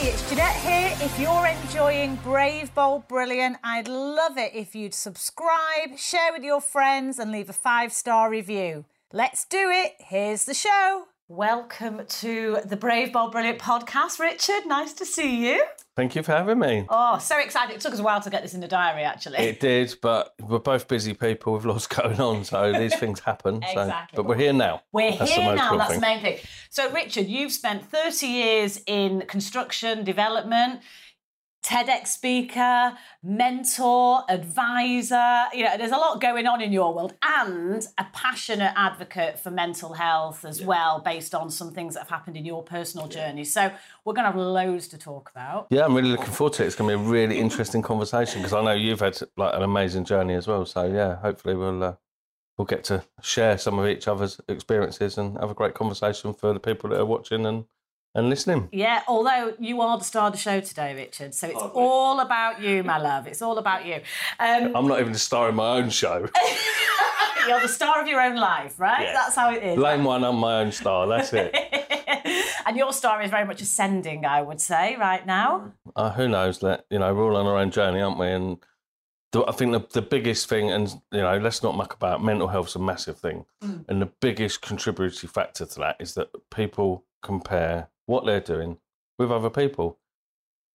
It's Jeanette here. If you're enjoying Brave, Bold, Brilliant, I'd love it if you'd subscribe, share with your friends, and leave a five star review. Let's do it. Here's the show. Welcome to the Brave, Bold, Brilliant podcast, Richard. Nice to see you. Thank you for having me. Oh, so excited. It took us a while to get this in the diary, actually. It did, but we're both busy people with lots going on, so these things happen. So, Exactly. but we're here now. We're That's here now. cool That's thing. the main thing. So, Richard, you've spent 30 years in construction development, TEDx speaker, mentor, advisor. You know, there's a lot going on in your world, and a passionate advocate for mental health as well, based on some things that have happened in your personal journey. So, we're going to have loads to talk about. Yeah, I'm really looking forward to it. It's going to be a really interesting conversation because I know you've had like an amazing journey as well. So yeah, hopefully we'll uh, we'll get to share some of each other's experiences and have a great conversation for the people that are watching and and listening. Yeah, although you are the star of the show today, Richard. So it's all about you, my love. It's all about you. Um, I'm not even the star of my own show. You're the star of your own life, right? Yeah. That's how it is. Lane one, I'm my own star. That's it. and your star is very much ascending, I would say, right now. uh, who knows that you know we're all on our own journey aren't we and the, i think the, the biggest thing and you know let's not muck about mental health's a massive thing and the biggest contributory factor to that is that people compare what they're doing with other people.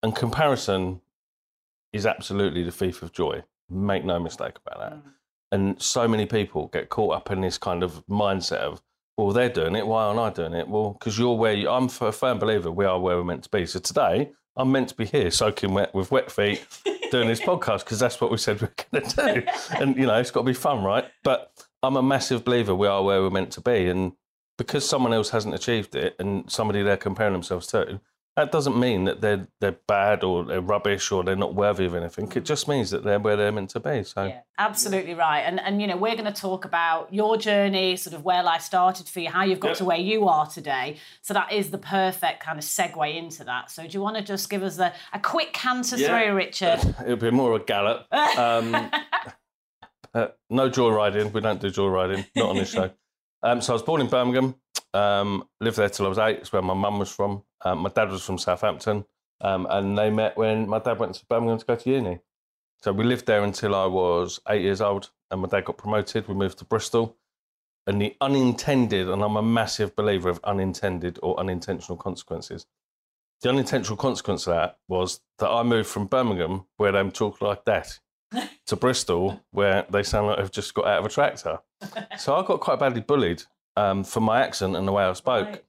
And comparison is absolutely the thief of joy. Make no mistake about that. Mm. And so many people get caught up in this kind of mindset of well they're doing it why aren't i doing it? Well because you're where you i'm a firm believer we are where we're meant to be. So today i'm meant to be here soaking wet with wet feet doing this podcast because that's what we said we are going to do. And you know it's got to be fun right? But i'm a massive believer we are where we're meant to be. And because someone else hasn't achieved it and somebody they're comparing themselves to that doesn't mean that they're they're bad or they're rubbish or they're not worthy of anything it just means that they're where they're meant to be so Yeah, absolutely right. And and you know, we're going to talk about your journey, sort of where life started for you, how you've got Yep. to where you are today. So that is the perfect kind of segue into that. So do you want to just give us a, a quick canter Yeah. through, Richard? It'll be more a gallop. Um, uh, no joyriding. We don't do joyriding. Not on this show. Um, so I was born in Birmingham. Um, lived there till I was eight. It's where my mum was from. Um, my dad was from Southampton, um, and they met when my dad went to Birmingham to go to uni. So we lived there until I was eight years old, and my dad got promoted. We moved to Bristol, and the unintended, and I'm a massive believer of unintended or unintentional consequences. The unintentional consequence of that was that I moved from Birmingham, where they talk like that, to Bristol, where they sound like they've just got out of a tractor. So I got quite badly bullied um, for my accent and the way I spoke, Right.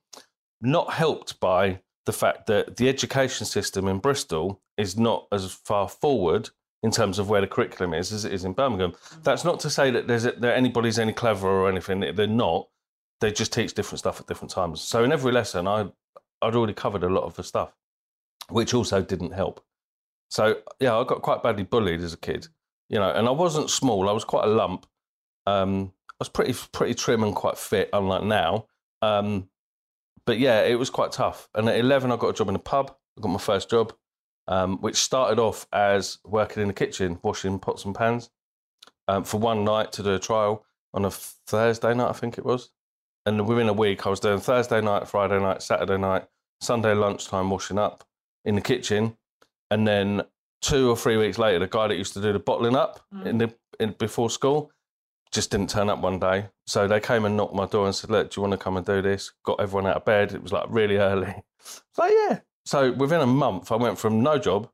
not helped by the fact that the education system in Bristol is not as far forward in terms of where the curriculum is as it is in Birmingham. That's not to say that there's that anybody's any cleverer or anything. They're not. They just teach different stuff at different times. So in every lesson, I I'd already covered a lot of the stuff, which also didn't help. So yeah, I got quite badly bullied as a kid, you know, and I wasn't small. I was quite a lump. Um, was pretty pretty trim and quite fit, unlike now. Um, but yeah, it was quite tough. And at eleven, I got a job in a pub. I got my first job, um, which started off as working in the kitchen, washing pots and pans, um, for one night to do a trial on a Thursday night, I think it was. And within a week, I was doing Thursday night, Friday night, Saturday night, Sunday lunchtime washing up in the kitchen, and then two or three weeks later, the guy that used to do the bottling up in the in, before school just didn't turn up one day. So they came and knocked my door and said, "Look, do you want to come and do this?" Got everyone out of bed. It was like really early. So yeah. So within a month, I went from no job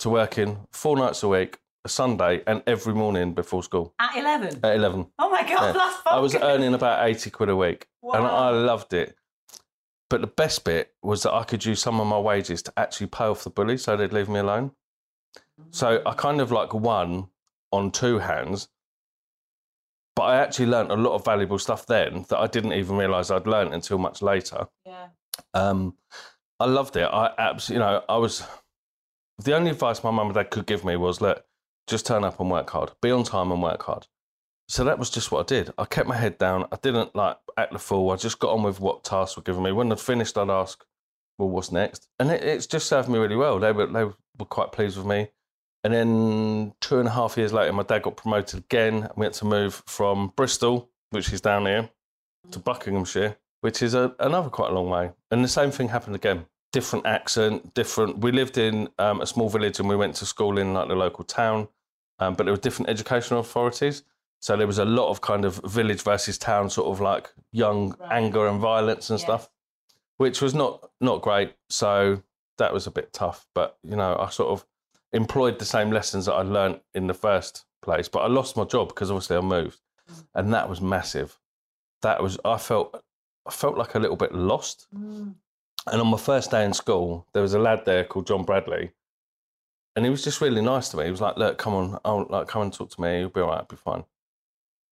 to working four nights a week, a Sunday, and every morning before school At 11. at eleven. Oh my God, Yeah. I was earning about 80 quid a week and I loved it. But the best bit was that I could use some of my wages to actually pay off the bully so they'd leave me alone. Mm-hmm. So I kind of like won on two hands. But I actually learnt a lot of valuable stuff then that I didn't even realise I'd learnt until much later. Yeah. Um, I loved it. I absolutely, you know, I was the only advice my mum and dad could give me was, look, just turn up and work hard, be on time and work hard. So that was just what I did. I kept my head down. I didn't like act the fool. I just got on with what tasks were given me. When I'd finished, I'd ask, well, what's next? And it, it's just served me really well. They were, they were quite pleased with me. And then two and a half years later, my dad got promoted again. And we had to move from Bristol, which is down here, to Buckinghamshire, which is a, another quite a long way. And the same thing happened again. Different accent, different. We lived in um, a small village and we went to school in like the local town, um, but there were different educational authorities. So there was a lot of kind of village versus town, sort of like young Right. anger and violence and Yeah. stuff, which was not not great. So that was a bit tough. But you know, I sort of employed the same lessons that I learnt in the first place. But I lost my job because obviously I moved, mm. and that was massive. That was I felt I felt like a little bit lost. Mm. And on my first day in school, there was a lad there called John Bradley, and he was just really nice to me. He was like, "Look, come on, I'll like come and talk to me. You'll be all right, be fine."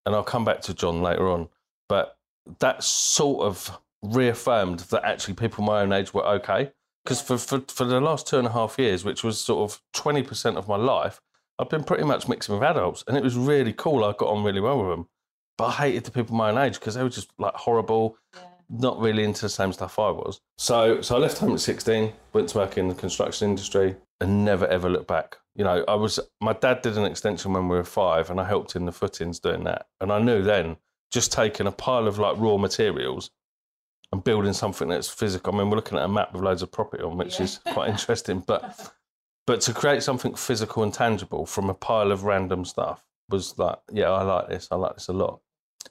And I'll come back to John later on. But that sort of reaffirmed that actually people my own age were okay. Because for, for for the last two and a half years, which was sort of twenty percent of my life, I've been pretty much mixing with adults, and it was really cool. I got on really well with them. But I hated the people my own age because they were just like horrible not really into the same stuff I was. So so I left home at 16, went to work in the construction industry and never ever looked back. You know, I was my dad did an extension when we were five and I helped in the footings doing that. And I knew then just taking a pile of like raw materials and building something that's physical. I mean, we're looking at a map with loads of property on, which Yeah. is quite interesting. But but to create something physical and tangible from a pile of random stuff was like, yeah, I like this. I like this a lot.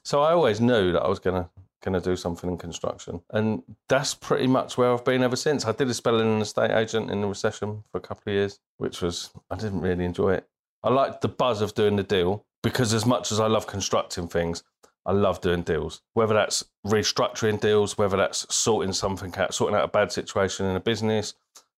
So I always knew that I was gonna gonna do something in construction, and that's pretty much where I've been ever since. I did a spell in an estate agent in the recession for a couple of years, which was I didn't really enjoy it. I liked the buzz of doing the deal because as much as I love constructing things, I love doing deals. Whether that's restructuring deals, whether that's sorting something out, sorting out a bad situation in a business,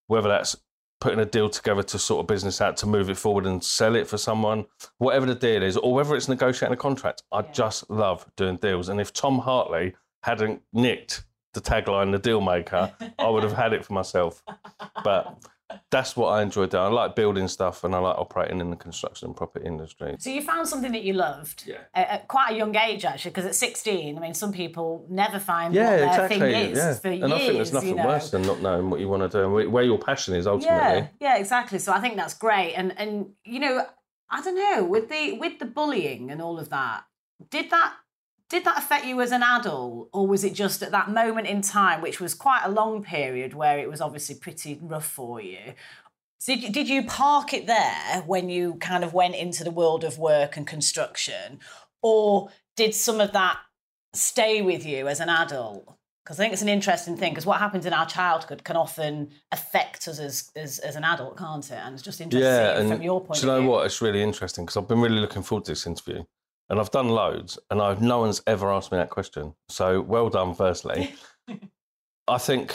whether that's putting a deal together to sort a business out to move it forward and sell it for someone, whatever the deal is, or whether it's negotiating a contract. I Yeah. just love doing deals. And if Tom Hartley hadn't nicked the tagline, the deal maker, I would have had it for myself. But that's what I enjoy doing. I like building stuff and I like operating in the construction and property industry. So you found something that you loved Yeah. at, at quite a young age, actually, because at 16, I mean, some people never find Yeah, what their exactly. thing is yeah. for and years. I think there's nothing you know? worse than not knowing what you want to do and where- where your passion is ultimately. Yeah, yeah, exactly. So I think that's great. And and you know, I don't know with the with the bullying and all of that. Did that did that affect you as an adult, or was it just at that moment in time, which was quite a long period, where it was obviously pretty rough for you? So did, did you park it there when you kind of went into the world of work and construction, or did some of that stay with you as an adult? Because I think it's an interesting thing. Because what happens in our childhood can often affect us as as, as an adult, can't it? And it's just interesting Yeah, to see it and from your point do you know view. what? It's really interesting because I've been really looking forward to this interview, and I've done loads, and I've no one's ever asked me that question. So well done, firstly. I think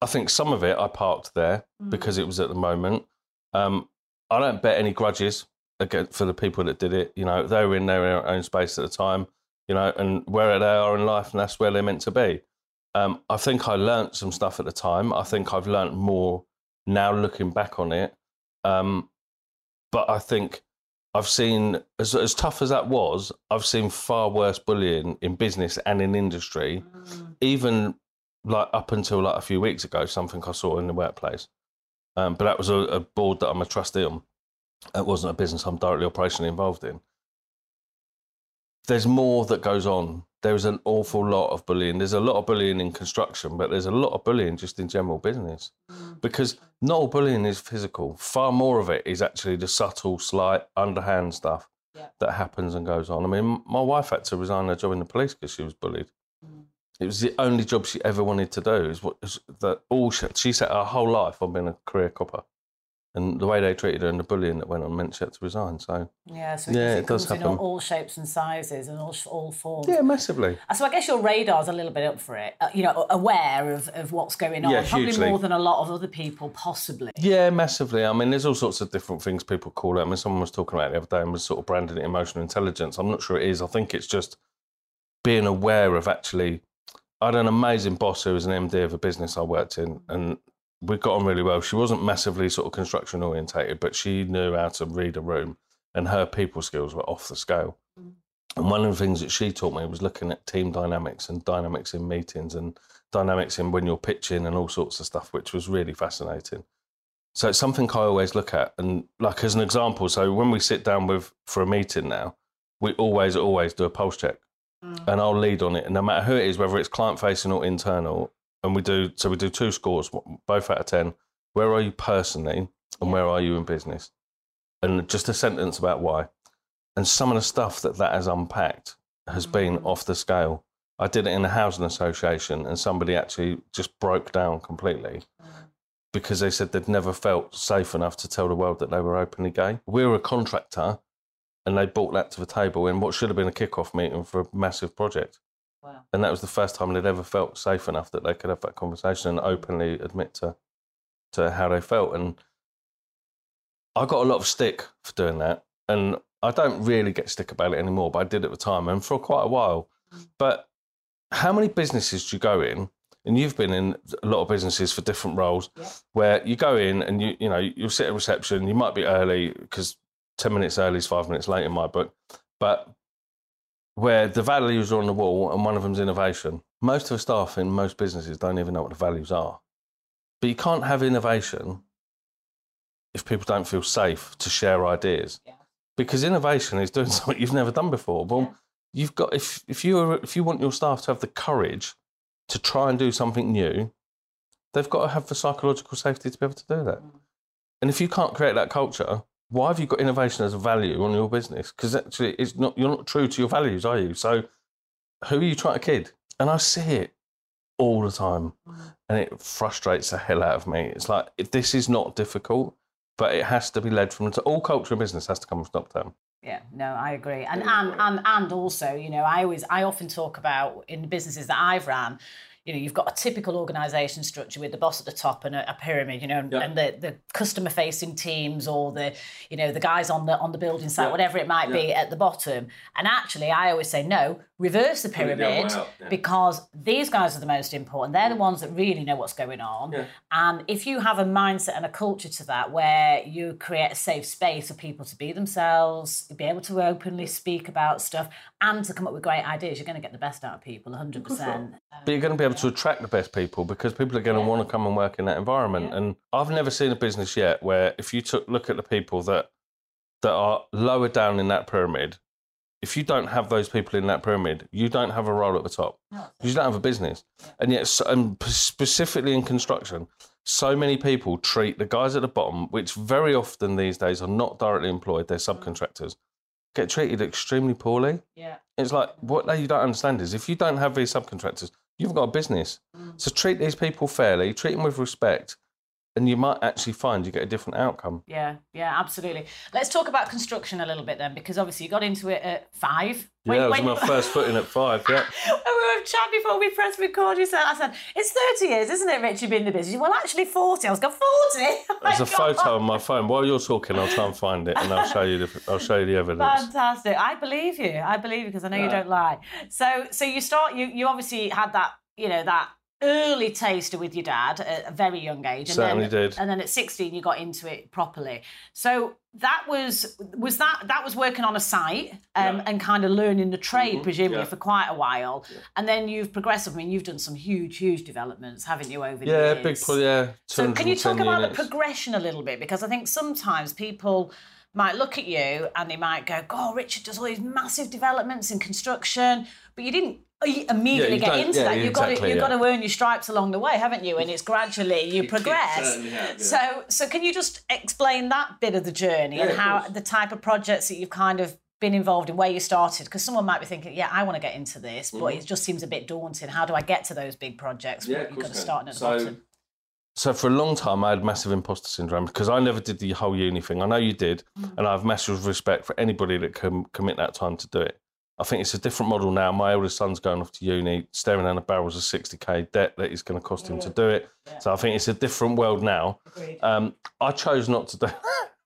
I think some of it I parked there Mm. because it was at the moment. Um, I don't bet any grudges again for the people that did it. You know, they were in their own space at the time. You know, and where they are in life, and that's where they're meant to be. Um, I think I learnt some stuff at the time. I think I've learnt more now looking back on it. Um, but I think I've seen, as, as tough as that was, I've seen far worse bullying in business and in industry, Mm. even like up until like a few weeks ago, something I saw in the workplace. Um, but that was a, a board that I'm a trustee on. It wasn't a business I'm directly operationally involved in. There's more that goes on. There's an awful lot of bullying. There's a lot of bullying in construction, but there's a lot of bullying just in general business Mm. because not all bullying is physical. Far more of it is actually the subtle, slight, underhand stuff Yeah. that happens and goes on. I mean, my wife had to resign her job in the police because she was bullied. Mm. It was the only job she ever wanted to do. Is what is that all she, she set her whole life on being a career copper, and the way they treated her and the bullying that went on meant she had to resign. So Yeah, so Yeah, it, it does comes in all, happen. all shapes and sizes and all, all forms. yeah, massively. So I guess your radar's a little bit up for it, uh, you know, aware of, of what's going on, Yeah, probably hugely. more than a lot of other people, possibly. Yeah, massively. I mean, there's all sorts of different things people call it. I mean, someone was talking about it the other day and was sort of branding it emotional intelligence. I'm not sure it is. I think it's just being aware of actually. I had an amazing boss who was an MD of a business I worked in, and we got on really well. She wasn't massively sort of construction orientated, but she knew how to read a room, and her people skills were off the scale. Mm. And one of the things that she taught me was looking at team dynamics and dynamics in meetings and dynamics in when you're pitching and all sorts of stuff, which was really fascinating. So it's something I always look at. And like as an example, so when we sit down with for a meeting now, we always, always do a pulse check. Mm. And I'll lead on it. And no matter who it is, whether it's client facing or internal, and we do so we do two scores, both out of ten. Where are you personally and where are you in business? And just a sentence about why. And some of the stuff that that has unpacked has been Mm. off the scale. I did it in a housing association, and somebody actually just broke down completely because they said they'd never felt safe enough to tell the world that they were openly gay. We were a contractor, and they brought that to the table in what should have been a kick-off meeting for a massive project. Wow. And that was the first time they'd ever felt safe enough that they could have that conversation and openly admit to to how they felt. And I got a lot of stick for doing that. And I don't really get stick about it anymore, but I did at the time and for quite a while. Mm. But how many businesses do you go in? And you've been in a lot of businesses for different roles Yeah. where you go in and you you know you'll sit at reception. You might be early because ten minutes early is five minutes late in my book, but where the values are on the wall and one of them's innovation. Most of the staff in most businesses don't even know what the values are. But you can't have innovation if people don't feel safe to share ideas. Yeah. Because innovation is doing something you've never done before. Well, Yeah. you've got if if you are, if you want your staff to have the courage to try and do something new, they've got to have the psychological safety to be able to do that. Mm. And if you can't create that culture, why have you got innovation as a value on your business? Because actually, it's not you're not true to your values, are you? So, who are you trying to kid? And I see it all the time, Mm. and it frustrates the hell out of me. It's like if this is not difficult, but it has to be led from all culture and business has to come from top down. Yeah, no, I agree. And and and and also, you know, I always I often talk about in the businesses that I've ran, you know, you've got a typical organisation structure with the boss at the top and a, a pyramid, you know, and, Yeah. and the, the customer facing teams or the, you know, the guys on the on the building site, Yeah. whatever it might be at the bottom. And actually I always say no, reverse the it the other way pyramid yeah. because these guys are the most important. They're the ones that really know what's going on. Yeah. And if you have a mindset and a culture to that where you create a safe space for people to be themselves, be able to openly speak about stuff and to come up with great ideas, you're going to get the best out of people 100%. But you're going to be able to attract the best people because people are going to Yeah. want to come and work in that environment. Yeah. And I've never seen a business yet where if you took look at the people that that are lower down in that pyramid, if you don't have those people in that pyramid, you don't have a role at the top. No, You don't have a business. And yet, and specifically in construction, so many people treat the guys at the bottom, which very often these days are not directly employed, they're mm-hmm. subcontractors, get treated extremely poorly. yeah. It's like what they you don't understand is if you don't have these subcontractors, you've got a business. So treat these people fairly, treat them with respect, and you might actually find you get a different outcome. Yeah, yeah, absolutely. Let's talk about construction a little bit then, because obviously you got into it at five. yeah, that was when my first foot in at five. Yeah, when we were chatting before we pressed record, you said, I said, it's 30 years, isn't it, Richard, you've been in the business? Well, actually 40. I was going, 40? Oh there's a God. photo on my phone. While you're talking, I'll try and find it, and I'll show you the I'll show you the evidence. Fantastic. I believe you. I believe you because I know you don't lie. So so you start you you obviously had that, you know, that early taster with your dad at a very young age. And Certainly then, did. And then at 16 you got into it properly. So that was was that that was working on a site um, Yeah. and kind of learning the trade Mhm, presumably yeah. for quite a while. Yeah. And then you've progressed. I mean, you've done some huge, huge developments, haven't you, over the Yeah, years? big pull. Yeah. So can you talk about units. the progression a little bit? Because I think sometimes people might look at you and they might go, "God, Richard does all these massive developments in construction," but you didn't immediately you get into yeah, that. You've got to you've yeah. got to earn your stripes along the way, haven't you? And it's gradually you It- it progress. certainly yeah. So so can you just explain that bit of the journey Yeah, and how the type of projects that you've kind of been involved in, where you started? Because someone might be thinking, "Yeah, I want to get into this," but it just seems a bit daunting. How do I get to those big projects? Mm-hmm. Yeah, You've of got to start at the So- bottom. So for a long time, I had massive imposter syndrome because I never did the whole uni thing. I know you did, Mm. and I have massive respect for anybody that can commit that time to do it. I think it's a different model now. My eldest son's going off to uni, staring down the barrels of 60k debt that is going to cost him to do it. Yeah. So I think it's a different world now. Um, I chose not to do.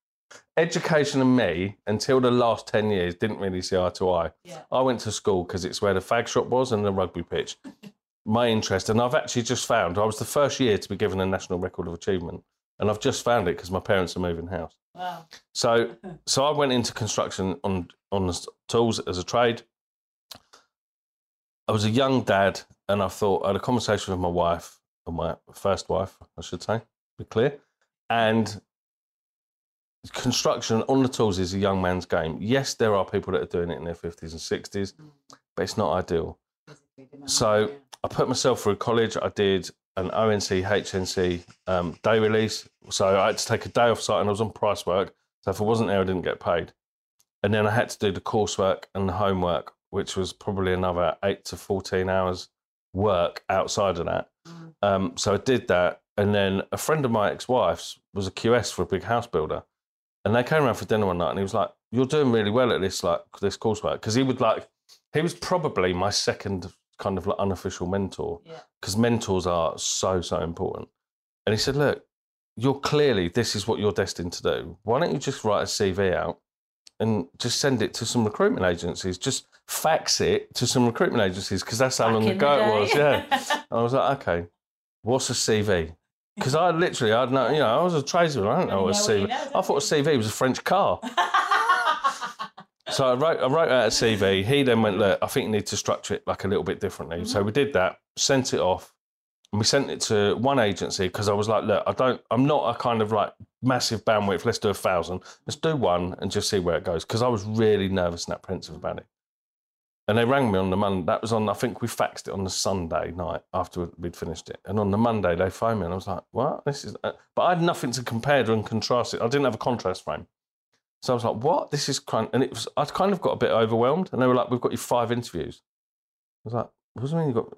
Education and me, until the last 10 years, didn't really see eye to eye. Yeah. I went to school because it's where the fag shop was and the rugby pitch. my interest. And I've actually just found I was the first year to be given a national record of achievement, and I've just found it because my parents are moving house. Wow. So, so I went into construction on on the tools as a trade. I was a young dad, and I thought I had a conversation with my wife, or my first wife, I should say, be clear. And construction on the tools is a young man's game. Yes, there are people that are doing it in their fifties and sixties, but it's not ideal. So I put myself through college. I did an ONC, HNC um, day release. So I had to take a day off site and I was on price work. So if I wasn't there, I didn't get paid. And then I had to do the coursework and the homework, which was probably another eight to 14 hours work outside of that. Um, so I did that. And then a friend of my ex wife's was a QS for a big house builder. And they came around for dinner one night and he was like, You're doing really well at this, like, this coursework. Because he would like, he was probably my second kind of like unofficial mentor Yeah. because mentors are so so important. And he said, "Look, you're clearly this is what you're destined to do. Why don't you just write a CV out and just send it to some recruitment agencies? Just fax it to some recruitment agencies because that's how Back long ago it was. Yeah." I was like, "Okay, what's a CV?" Because I literally, I'd know, you know, I was a tradesman. I don't know what a know what you CV. know, I thought a CV was a French car. So I wrote, I wrote out a CV. He then went, look, I think you need to structure it like a little bit differently. Mm-hmm. So we did that, sent it off, we sent it to one agency because I was like, look, I don't, I'm not a kind of like massive bandwidth. Let's do a thousand. Let's do one and just see where it goes. Because I was really nervous and apprehensive about it. And they rang me on the Monday. That was on, I think we faxed it on the Sunday night after we'd finished it. And on the Monday, they phoned me and I was like, what? This is, uh, but I had nothing to compare to and contrast it. I didn't have a contrast frame. So I was like, what? This is and it was, I kind of got a bit overwhelmed. And they were like, we've got you five interviews. I was like, what does it mean you got,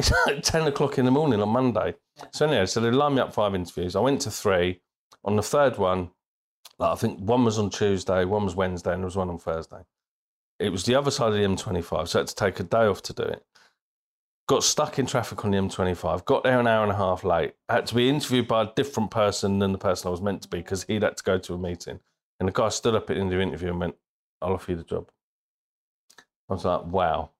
it's like 10 o'clock in the morning on Monday. So anyway, so they lined me up five interviews. I went to three. On the third one, like, I think one was on Tuesday, one was Wednesday, and there was one on Thursday. It was the other side of the M25, so I had to take a day off to do it. Got stuck in traffic on the M25, got there an hour and a half late, had to be interviewed by a different person than the person I was meant to be because he'd had to go to a meeting. And the guy stood up at the end of the interview and went, I'll offer you the job. I was like, wow.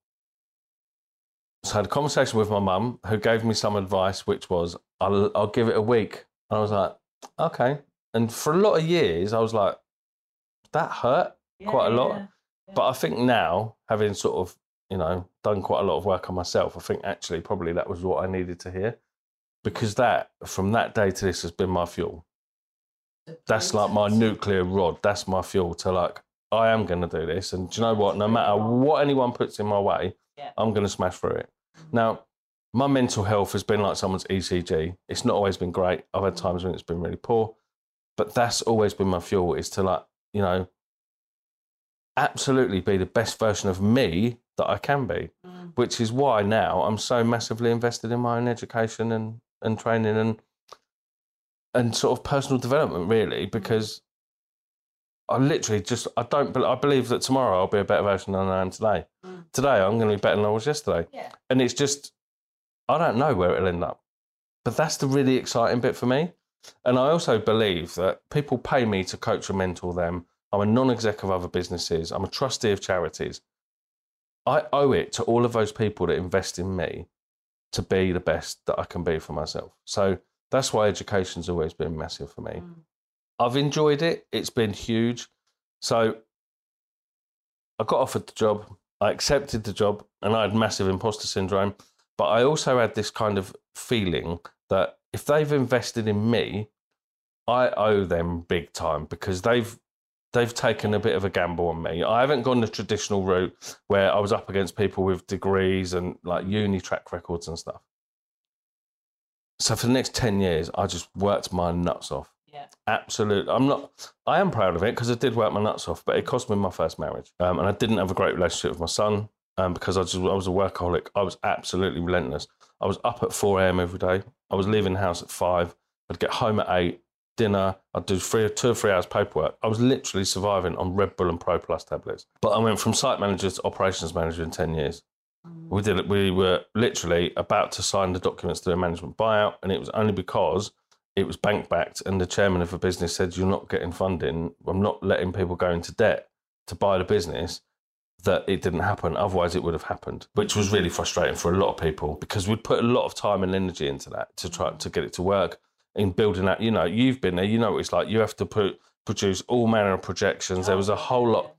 So I had a conversation with my mum who gave me some advice, which was, I'll, I'll give it a week. And I was like, okay. And for a lot of years, I was like, that hurt quite a lot. But I think now, having sort of, you know, done quite a lot of work on myself, I think actually probably that was what I needed to hear. Because that, from that day to this, has been my fuel. That's like my nuclear rod. That's my fuel to like, I am going to do this. And do you know what? No matter what anyone puts in my way, Yeah. I'm going to smash through it. Now, my mental health has been like someone's ECG. It's not always been great. I've had times when it's been really poor, but that's always been my fuel is to like, you know, absolutely be the best version of me that I can be, Mm. which is why now I'm so massively invested in my own education and, and training and and sort of personal development really because I literally just I don't I believe that tomorrow I'll be a better version than I am today. Mm. Today I'm going to be better than I was yesterday, Yeah. and it's just I don't know where it'll end up, but that's the really exciting bit for me. And I also believe that people pay me to coach and mentor them. I'm a non-exec of other businesses. I'm a trustee of charities. I owe it to all of those people that invest in me to be the best that I can be for myself. So that's why education's always been massive for me. Mm. I've enjoyed it. It's been huge. So I got offered the job. I accepted the job and I had massive imposter syndrome. But I also had this kind of feeling that if they've invested in me, I owe them big time because they've they've taken a bit of a gamble on me. I haven't gone the traditional route where I was up against people with degrees and like uni track records and stuff. So for the next 10 years, I just worked my nuts off. Yeah. Absolutely. I'm not, I am proud of it because I did work my nuts off, but it cost me my first marriage. Um, and I didn't have a great relationship with my son um, because I, just, I was a workaholic. I was absolutely relentless. I was up at 4 a.m. every day. I was leaving the house at 5. I'd get home at 8, dinner. I'd do three, two or three hours paperwork. I was literally surviving on Red Bull and Pro Plus tablets. But I went from site manager to operations manager in 10 years. We did it. We were literally about to sign the documents to a management buyout, and it was only because it was bank backed, and the chairman of the business said, "You're not getting funding. I'm not letting people go into debt to buy the business." that it didn't happen. Otherwise, it would have happened, which was really frustrating for a lot of people because we'd put a lot of time and energy into that to try to get it to work in building that. You know, you've been there, you know what it's like. You have to put produce all manner of projections. There was a whole lot.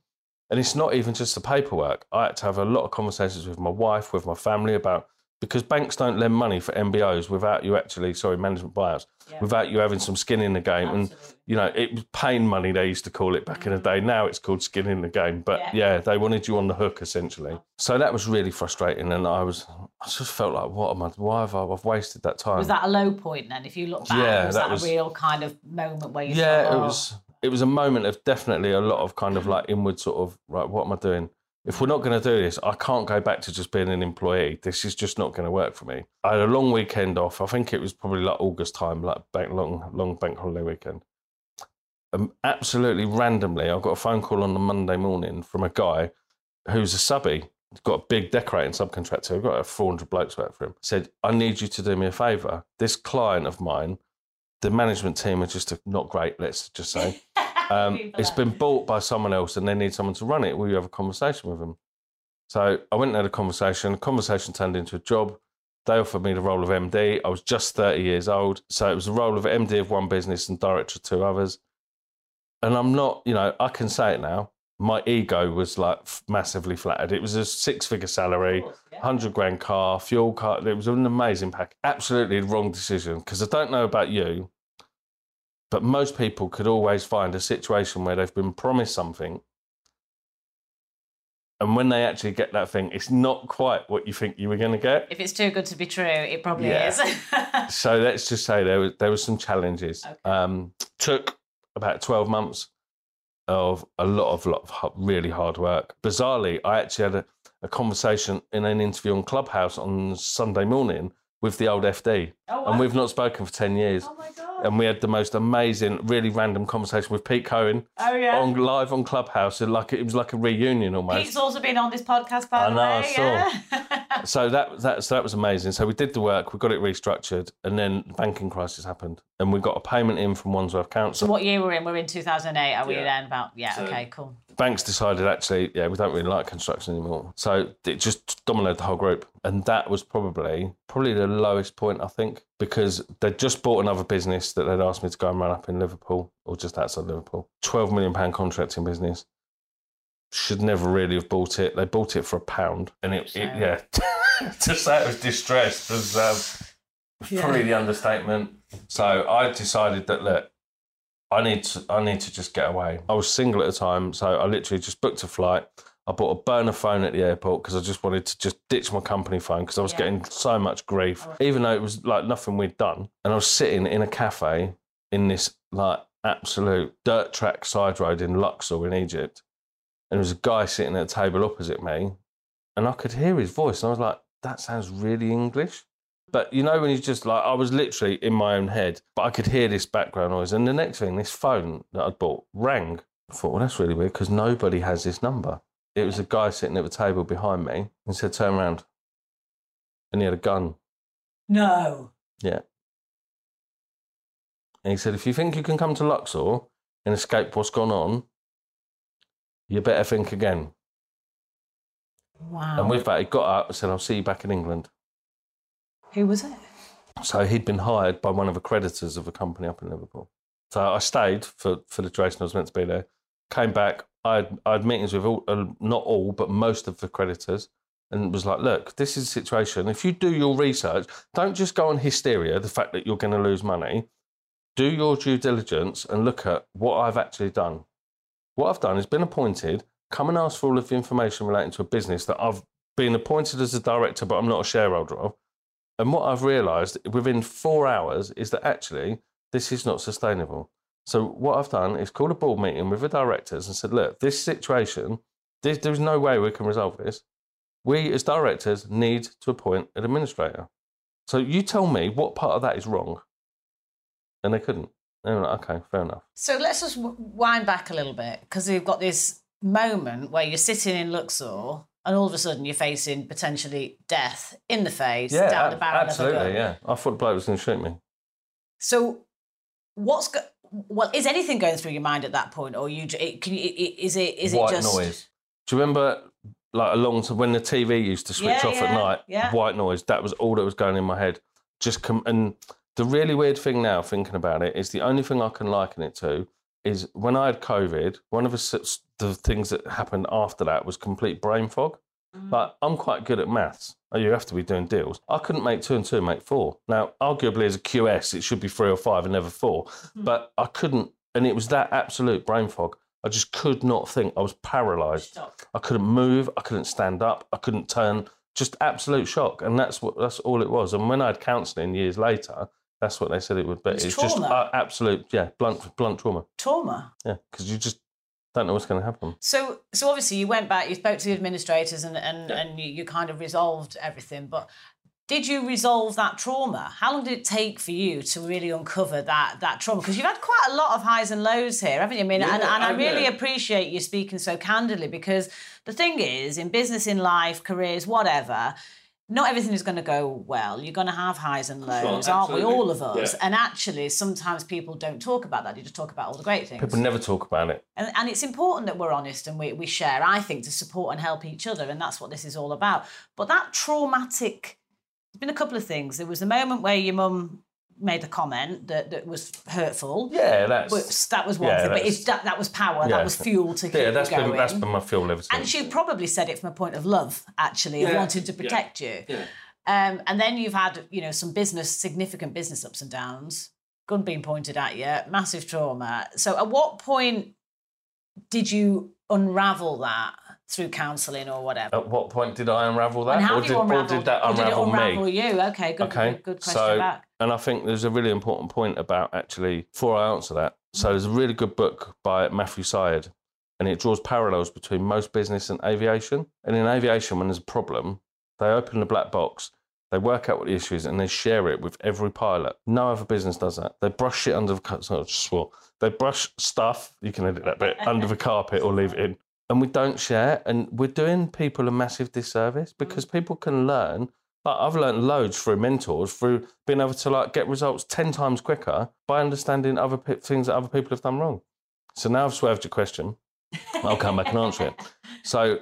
And it's not even just the paperwork. I had to have a lot of conversations with my wife, with my family about because banks don't lend money for MBOs without you actually, sorry, management buyouts, Yeah. without you having some skin in the game. And you know, it was pain money they used to call it back in the day. Now it's called skin in the game. But Mm. Yeah. yeah. they wanted you on the hook essentially. So that was really frustrating, and I was, I just felt like, what am I? Why have I? I've wasted that time. Was that a low point then? If you look back, Yeah, was that that, was- a real kind of moment where you yeah, thought, it oh, was. It was a moment of definitely a lot of kind of like inward sort of right. What am I doing? If we're not going to do this, I can't go back to just being an employee. This is just not going to work for me. I had a long weekend off. I think it was probably like August time, like bank, long, long bank holiday weekend. Um, absolutely randomly, I got a phone call on the Monday morning from a guy who's a subby. He's got a big decorating subcontractor. I've got a 400 blokes work for him. Said, I need you to do me a favour. This client of mine, the management team are just not great, let's just say. Um, it's been bought by someone else and they need someone to run it. Will you have a conversation with them? So I went and had a conversation. The conversation turned into a job. They offered me the role of MD. I was just 30 years old. So it was the role of MD of one business and director of two others. And I'm not, you know, I can say it now. My ego was like massively flattered. It was a six figure salary, course, yeah. 100 grand car, fuel car. It was an amazing pack. Absolutely the wrong decision because I don't know about you, but most people could always find a situation where they've been promised something. And when they actually get that thing, it's not quite what you think you were going to get. If it's too good to be true, it probably Yeah. is. So let's just say there was there was some challenges. Okay. Um, took about twelve months of a lot of lot of really hard work. Bizarrely, I actually had a, a conversation in an interview on Clubhouse on Sunday morning with the old FD, oh, and we've not spoken for ten years. oh my god. And we had the most amazing, really random conversation with Pete Cohen oh yeah. on live on Clubhouse. And like it was like a reunion almost. Pete's also been on this podcast, by I the know, I saw. Yeah. So that that so that was amazing. So we did the work, we got it restructured, and then the banking crisis happened, and we got a payment in from Wandsworth Council. so what year we're in? We're in 2008. Are we Yeah. then? About yeah. So- okay. Cool. Banks decided actually, yeah, we don't really like construction anymore. So it just dominated the whole group, and that was probably probably the lowest point I think because they'd just bought another business that they'd asked me to go and run up in Liverpool or just outside Liverpool, twelve million pound contracting business. Should never really have bought it. They bought it for a pound, and it, it yeah. to say it was distressed was um, Yeah. probably the understatement. So I decided that look, I need to I need to just get away. I was single at the time, so I literally just booked a flight. I bought a burner phone at the airport because I just wanted to just ditch my company phone because I was Yeah. getting so much grief, even though it was like nothing we'd done. And I was sitting in a cafe in this like absolute dirt track side road in Luxor in Egypt, and there was a guy sitting at a table opposite me, and I could hear his voice, and I was like, "That sounds really English." But you know, when he's just like, I was literally in my own head, but I could hear this background noise. And the next thing, this phone that I'd bought rang. I thought, well, that's really weird because nobody has this number. It was a guy sitting at the table behind me and said, turn around. And he had a gun. No. Yeah. And he said, if you think you can come to Luxor and escape what's gone on, you better think again. Wow. And with that, he got up and said, I'll see you back in England. Who was it? So he'd been hired by one of the creditors of a company up in Liverpool. So I stayed for, for the duration I was meant to be there. Came back. I had, I had meetings with all, uh, not all, but most of the creditors, and was like, "Look, this is the situation. If you do your research, don't just go on hysteria, the fact that you're going to lose money. Do your due diligence and look at what I've actually done. What I've done is been appointed. Come and ask for all of the information relating to a business that I've been appointed as a director, but I'm not a shareholder of. And what I've realised within four hours is that actually this is not sustainable. So what I've done is called a board meeting with the directors and said, look, this situation, there's, there's no way we can resolve this. We as directors need to appoint an administrator. So you tell me what part of that is wrong. And they couldn't. They were like, okay, fair enough. So let's just w- wind back a little bit because we've got this moment where you're sitting in Luxor and all of a sudden you're facing potentially death in the face down the ab- barrel absolutely, of a gun. yeah. I thought the bloke was going to shoot me. So what's go- well is anything going through your mind at that point or you it- can you is it is it White just noise. Do you remember like along to when the TV used to switch Yeah, off at night, yeah. white noise. That was all that was going in my head. Just come and the really weird thing now, thinking about it, is the only thing I can liken it to is when I had COVID. One of the, the things that happened after that was complete brain fog. Mm. But I'm quite good at maths. Oh, You have to be doing deals. I couldn't make two and two make four. Now, arguably, as a QS, it should be three or five and never four. Mm-hmm. But I couldn't, and it was that absolute brain fog. I just could not think. I was paralyzed. Stop. I couldn't move. I couldn't stand up. I couldn't turn. Just absolute shock, and that's what that's all it was. And when I had counselling years later, that's what they said it would be. It's It's, just uh, absolute, yeah, blunt, blunt trauma. Trauma. Yeah, because you just don't know what's going to happen. So, so obviously you went back, you spoke to the administrators, and and, and you, you kind of resolved everything. But did you resolve that trauma? How long did it take for you to really uncover that that trauma? Because you've had quite a lot of highs and lows here, haven't you? I mean, and, Yeah, and I I- really yeah. appreciate you speaking so candidly because the thing is, in business, in life, careers, whatever. Not everything is going to go well. You're going to have highs and lows, aren't we? All of us. Yeah. And actually, sometimes people don't talk about that. You just talk about all the great things. People never talk about it. And, and it's important that we're honest and we, we share, I think, to support and help each other. And that's what this is all about. But that traumatic, there's been a couple of things. There was a moment where your mum made a comment that, that was hurtful. Yeah, that's But that was one Yeah, thing. But that's- it's, that, that was power. Yeah. That was fuel to keep yeah. That's going. been that's been my fuel ever since. and since. she probably said it from a point of love, actually, of Yeah, wanting to yeah, protect you. yeah. Um, and then you've had, you know, some business, significant business ups and downs, gun being pointed at you, massive trauma. So at what point did you unravel that through counselling or whatever? At what point did I unravel that, and how or did did, you or unravel? did that or did it unravel me? unravel you? Okay, good, Okay, good, good question so back. And I think there's a really important point about actually before I answer that. So there's a really good book by Matthew Syed, and it draws parallels between most business and aviation. And in aviation, when there's a problem, they open the black box, they work out what the issue is, and they share it with every pilot. No other business does that. They brush it under the carpet. Sorry, I just swore. They brush stuff. You can edit that bit under the carpet or leave it in. And we don't share, and we're doing people a massive disservice because mm. people can learn like I've learned loads through mentors, through being able to like get results ten times quicker by understanding other pe- things that other people have done wrong. So now I've swerved your question. I'll come back and answer it. So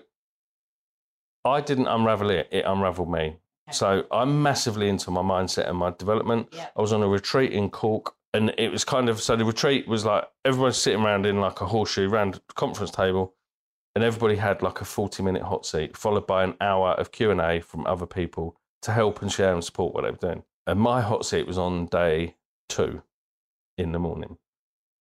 I didn't unravel it; it unravelled me. So I'm massively into my mindset and my development. Yeah. I was on a retreat in Cork, and it was kind of so the retreat was like everyone's sitting around in like a horseshoe round a conference table, and everybody had like a 40 minute hot seat, followed by an hour of Q and A from other people to help and share and support what they were doing. And my hot seat was on day two in the morning.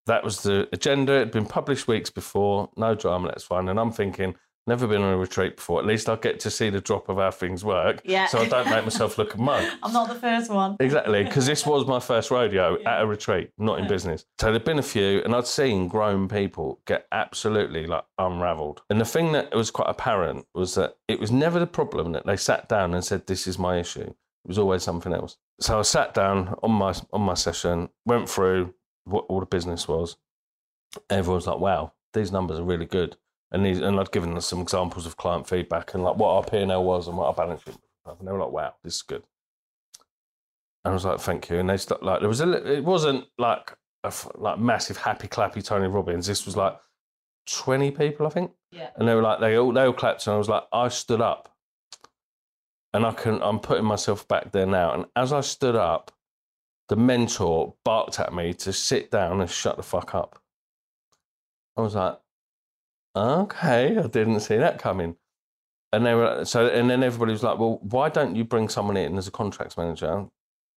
That was the agenda. It had been published weeks before. No drama, that's fine. And I'm thinking, never been on a retreat before. At least I'll get to see the drop of how things work. Yeah. So I don't make myself look a mug. I'm not the first one. Exactly, because this was my first rodeo at a retreat, not in business. So there'd been a few, and I'd seen grown people get absolutely like unravelled. And the thing that was quite apparent was that it was never the problem that they sat down and said, "This is my issue." It was always something else. So I sat down on my on my session, went through what all the business was. Everyone was like, "Wow, these numbers are really good." And these, and I'd given them some examples of client feedback and like what our P and L was and what our balance sheet. was. And they were like, "Wow, this is good." And I was like, "Thank you." And they started like there was a it wasn't like a like massive happy clappy Tony Robbins. This was like twenty people, I think. Yeah. And they were like they all they all clapped, and I was like, I stood up, and I can I'm putting myself back there now. And as I stood up, the mentor barked at me to sit down and shut the fuck up. I was like, okay, I didn't see that coming. And they were so, and then everybody was like, well, why don't you bring someone in as a contracts manager?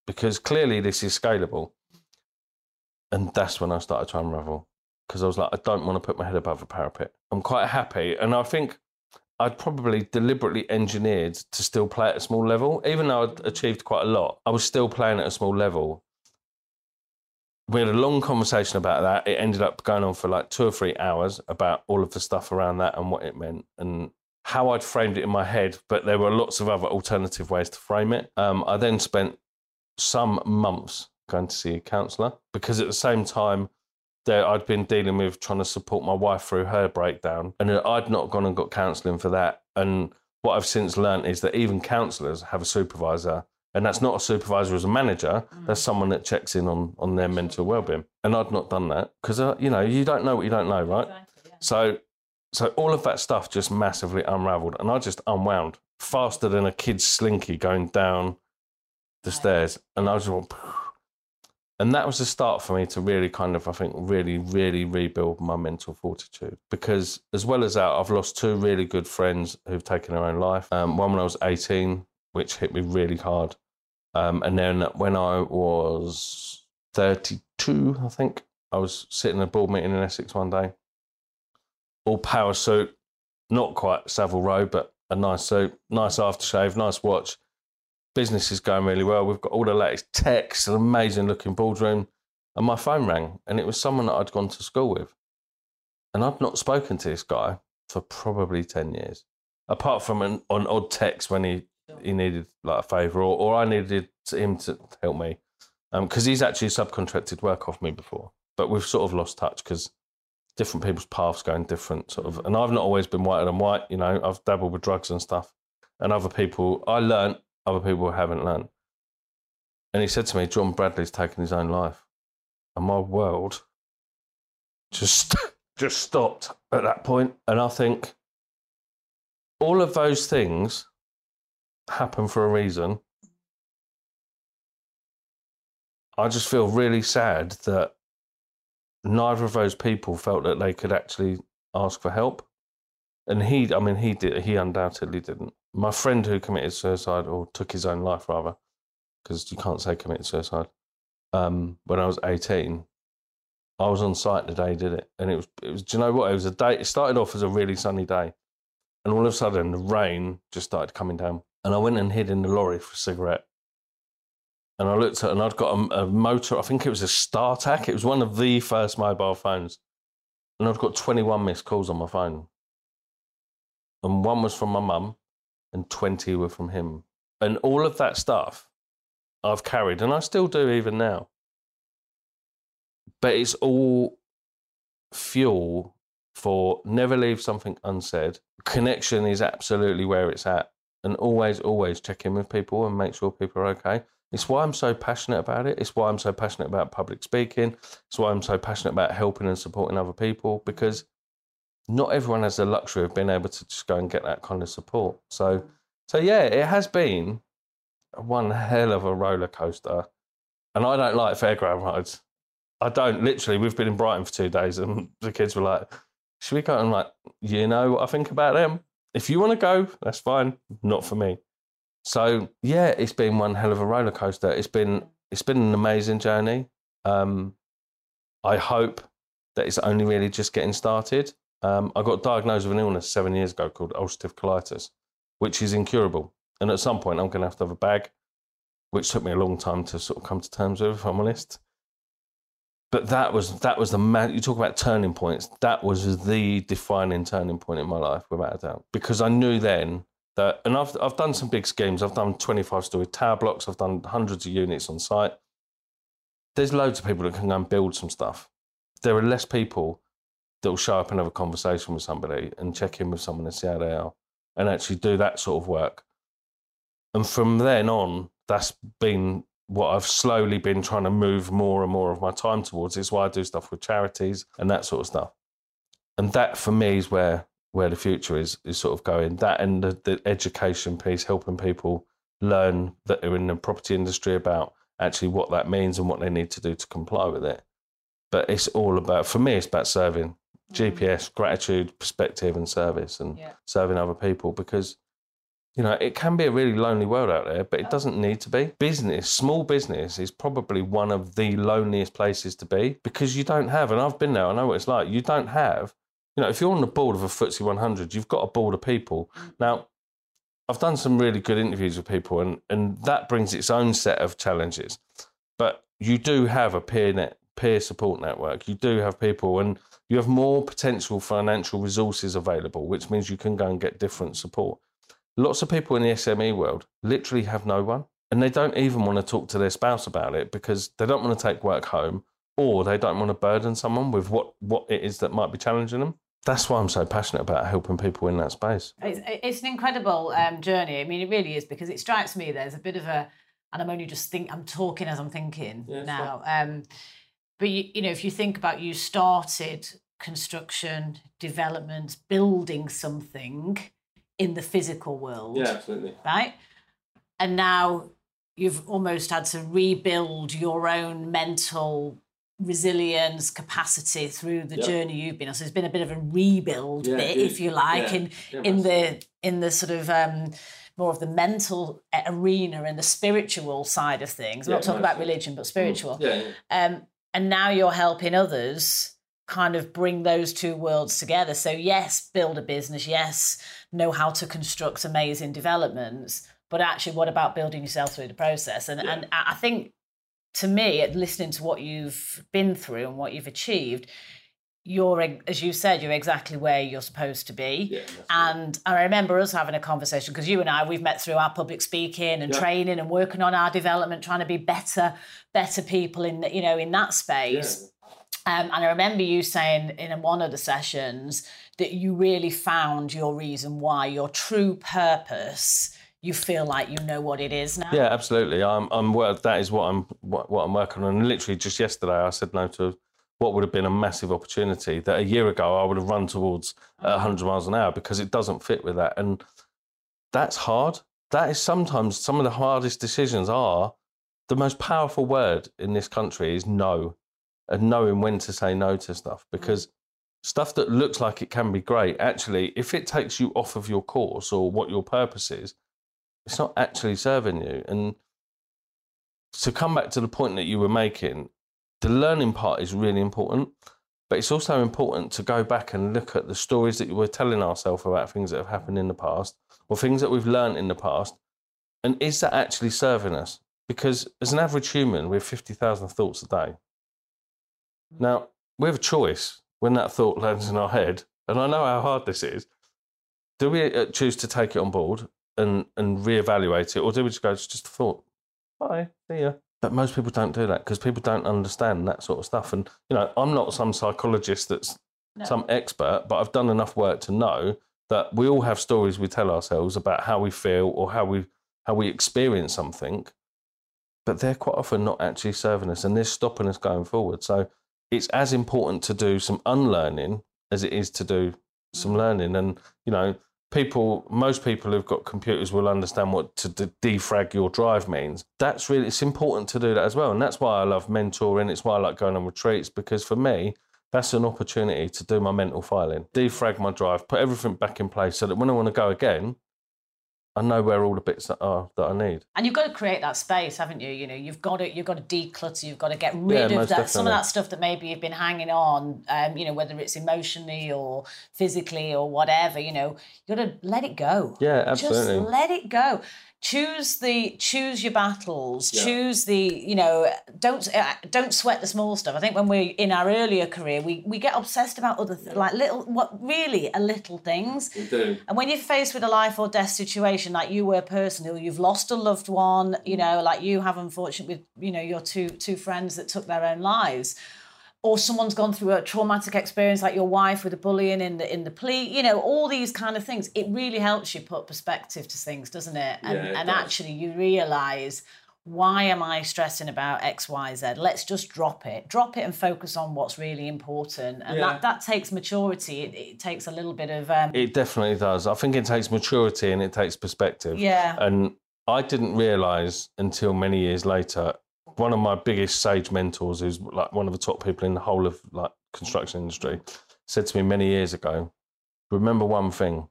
Because clearly this is scalable. And that's when I started to unravel because I was like, I don't want to put my head above a parapet. I'm quite happy. And I think I'd probably deliberately engineered to still play at a small level. Even though I'd achieved quite a lot, I was still playing at a small level. We had a long conversation about that. It ended up going on for like two or three hours about all of the stuff around that and what it meant and how I'd framed it in my head. But there were lots of other alternative ways to frame it. Um, I then spent some months going to see a counsellor because at the same time, there I'd been dealing with trying to support my wife through her breakdown, and I'd not gone and got counselling for that. And what I've since learned is that even counsellors have a supervisor, and that's not a supervisor as a manager. That's someone that checks in on on their mental well-being. And I'd not done that because uh, you know you don't know what you don't know, right? So so all of that stuff just massively unraveled, and I just unwound faster than a kid's slinky going down the stairs, and I just went, and that was the start for me to really kind of, I think, really, really rebuild my mental fortitude. Because as well as that, I've lost two really good friends who've taken their own life. Um, one when I was 18, which hit me really hard, um, and then when I was 32, I think, I was sitting in a board meeting in Essex one day, all power suit, not quite Savile Row, but a nice suit, nice aftershave, nice watch. Business is going really well. We've got all the latest techs, an amazing looking boardroom. And my phone rang, and it was someone that I'd gone to school with. And I'd not spoken to this guy for probably 10 years, apart from an, an odd text when he, he needed like a favour or, or I needed him to help me. Because um, he's actually subcontracted work off me before, but we've sort of lost touch because different people's paths going different sort of and I've not always been whiter than white, you know, I've dabbled with drugs and stuff. And other people I learned, other people haven't learned. And he said to me, John Bradley's taken his own life. And my world just just stopped at that point. And I think all of those things happen for a reason. I just feel really sad that neither of those people felt that they could actually ask for help. And he, I mean, he did. He undoubtedly didn't. My friend who committed suicide or took his own life, rather, because you can't say committed suicide. Um, when I was eighteen, I was on site the day he did it, and it was. It was. Do you know what? It was a day. It started off as a really sunny day, and all of a sudden the rain just started coming down, and I went and hid in the lorry for a cigarette and I looked at and I'd got a, a, motor. I think it was a StarTAC. It was one of the first mobile phones, and I'd got 21 missed calls on my phone, and one was from my mum, and 20 were from him, and all of that stuff I've carried, and I still do even now. But it's all fuel for never leave something unsaid. Connection is absolutely where it's at, and always, always check in with people and make sure people are okay it's why I'm so passionate about it. It's why I'm so passionate about public speaking. It's why I'm so passionate about helping and supporting other people because not everyone has the luxury of being able to just go and get that kind of support. So, so yeah, it has been one hell of a roller coaster. And I don't like fairground rides. I don't. Literally, we've been in Brighton for two days, and the kids were like, "Should we go?" I'm like, "You know what I think about them. If you want to go, that's fine. Not for me." So yeah, it's been one hell of a roller coaster. It's been it's been an amazing journey. Um, I hope that it's only really just getting started. Um, I got diagnosed with an illness seven years ago called ulcerative colitis, which is incurable. And at some point, I'm going to have to have a bag, which took me a long time to sort of come to terms with, if I'm honest. But that was that was the man. You talk about turning points. That was the defining turning point in my life, without a doubt, because I knew then that, and I've I've done some big schemes. I've done 25 story tower blocks. I've done hundreds of units on site. There's loads of people that can go and build some stuff. There are less people that will show up and have a conversation with somebody and check in with someone and see how they are, and actually do that sort of work. And from then on, that's been what I've slowly been trying to move more and more of my time towards. Is why I do stuff with charities and that sort of stuff. And that for me is where where the future is is sort of going. That and the, the education piece, helping people learn that are in the property industry about actually what that means and what they need to do to comply with it. But it's all about, for me, it's about serving mm. GPS, gratitude, perspective, and service, and yeah. serving other people because you know, it can be a really lonely world out there, but it doesn't need to be. Business, small business, is probably one of the loneliest places to be because you don't have, and I've been there, I know what it's like, you don't have you know, if you're on the board of a FTSE 100, you've got a board of people. Mm. Now, I've done some really good interviews with people, and, and that brings its own set of challenges. But you do have a peer net, peer support network. You do have people, and you have more potential financial resources available, which means you can go and get different support. Lots of people in the SME world literally have no one, and they don't even want to talk to their spouse about it because they don't want to take work home or they don't want to burden someone with what, what it is that might be challenging them. That's why I'm so passionate about helping people in that space. It's, it's an incredible um, journey. I mean, it really is because it strikes me there's a bit of a, and I'm only just think I'm talking as I'm thinking yeah, now. Um, but you, you know, if you think about you started construction, development, building something in the physical world. Yeah, absolutely. Right? And now you've almost had to rebuild your own mental resilience capacity through the Yep. journey you've been on. So there's been a bit of a rebuild Yeah, bit, if you like, yeah, in yeah, in the in the sort of um more of the mental arena and the spiritual side of things. I'm not talking about religion, but spiritual. Yeah, Um, and now you're helping others kind of bring those two worlds together. So, yes, build a business, yes, know how to construct amazing developments, but actually, what about building yourself through the process? And, and I think to me, at listening to what you've been through and what you've achieved, you're, as you said, you're exactly where you're supposed to be. Yeah, And I remember us having a conversation because you and I we've met through our public speaking and Yeah. training and working on our development, trying to be better, better people in the, you know in that space. Um, and I remember you saying in one of the sessions that you really found your reason why, your true purpose. You feel like you know what it is now. Yeah, absolutely. I'm, I'm. That is what I'm. What, what I'm working on. And literally, just yesterday, I said no to what would have been a massive opportunity that a year ago I would have run towards at 100 miles an hour because it doesn't fit with that, and that's hard. That is sometimes some of the hardest decisions are. The most powerful word in this country is no, and knowing when to say no to stuff mm. because stuff that looks like it can be great actually, if it takes you off of your course or what your purpose is, it's not actually serving you. And to come back to the point that you were making, the learning part is really important, but it's also important to go back and look at the stories that we're telling ourselves about things that have mm. happened in the past or things that we've learned in the past. And is that actually serving us? Because as an average human, we have 50,000 thoughts a day. Now, we have a choice when that thought lands in our head, and I know how hard this is. Do we uh, choose to take it on board and and reevaluate it, or do we just go, it's just a thought? Bye, see ya. But most people don't do that because people don't understand that sort of stuff. And you know, I'm not some psychologist that's No. some expert, but I've done enough work to know that we all have stories we tell ourselves about how we feel or how we how we experience something, but they're quite often not actually serving us and they're stopping us going forward. So it's as important to do some unlearning as it is to do some mm. learning. And you know, people, most people who've got computers will understand what to de- defrag your drive means. That's really it's important to do that as well, and that's why I love mentoring. It's why I like going on retreats because for me. That's an opportunity to do my mental filing, defrag my drive, put everything back in place so that when I want to go again, I know where all the bits that are that I need. And you've got to create that space, haven't you? You know, you've got to you've got to declutter. You've got to get rid Yeah, of that some of that stuff that maybe you've been hanging on. Um, you know, whether it's emotionally or physically or whatever. You know, you've got to let it go. Yeah, absolutely. Just let it go. Choose the choose your battles. Yeah. Choose the you know don't uh, don't sweat the small stuff. I think when we're in our earlier career, we we get obsessed about other th- like little what really are little things. do. And when you're faced with a life or death situation, like you were personally, you've lost a loved one, you know, like you have unfortunately with, you know, your two two friends that took their own lives. Or someone's gone through a traumatic experience like your wife with the bullying in the in the plea, you know, all these kind of things. It really helps you put perspective to things, doesn't it? And Yeah, it and does. actually you realise why am I stressing about X, Y, Z? Let's just drop it. Drop it and focus on what's really important. And Yeah. that, that takes maturity. It, it takes a little bit of um, It definitely does. I think it takes maturity and it takes perspective. yeah. And I didn't realize until many years later, one of my biggest sage mentors, who's like one of the top people in the whole of like construction industry, said to me many years ago, remember one thing.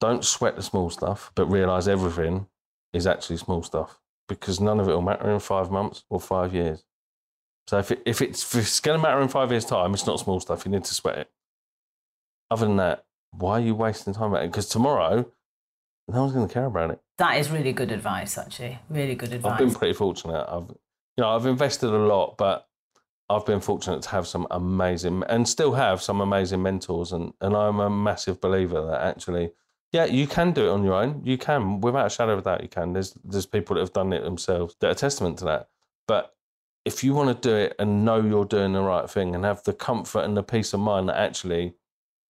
Don't sweat the small stuff, but realize everything is actually small stuff because none of it will matter in five months or five years. So if, it, if, it's, if it's going to matter in five years' time, it's not small stuff. You need to sweat it. Other than that, why are you wasting time? Because tomorrow, no one's going to care about it. That is really good advice, actually. Really good advice. I've been pretty fortunate. I've, you know, I've invested a lot, but I've been fortunate to have some amazing and still have some amazing mentors. And, and I'm a massive believer that actually, yeah, you can do it on your own. You can, without a shadow of a doubt, you can. There's there's people that have done it themselves that are testament to that. But if you want to do it and know you're doing the right thing and have the comfort and the peace of mind that actually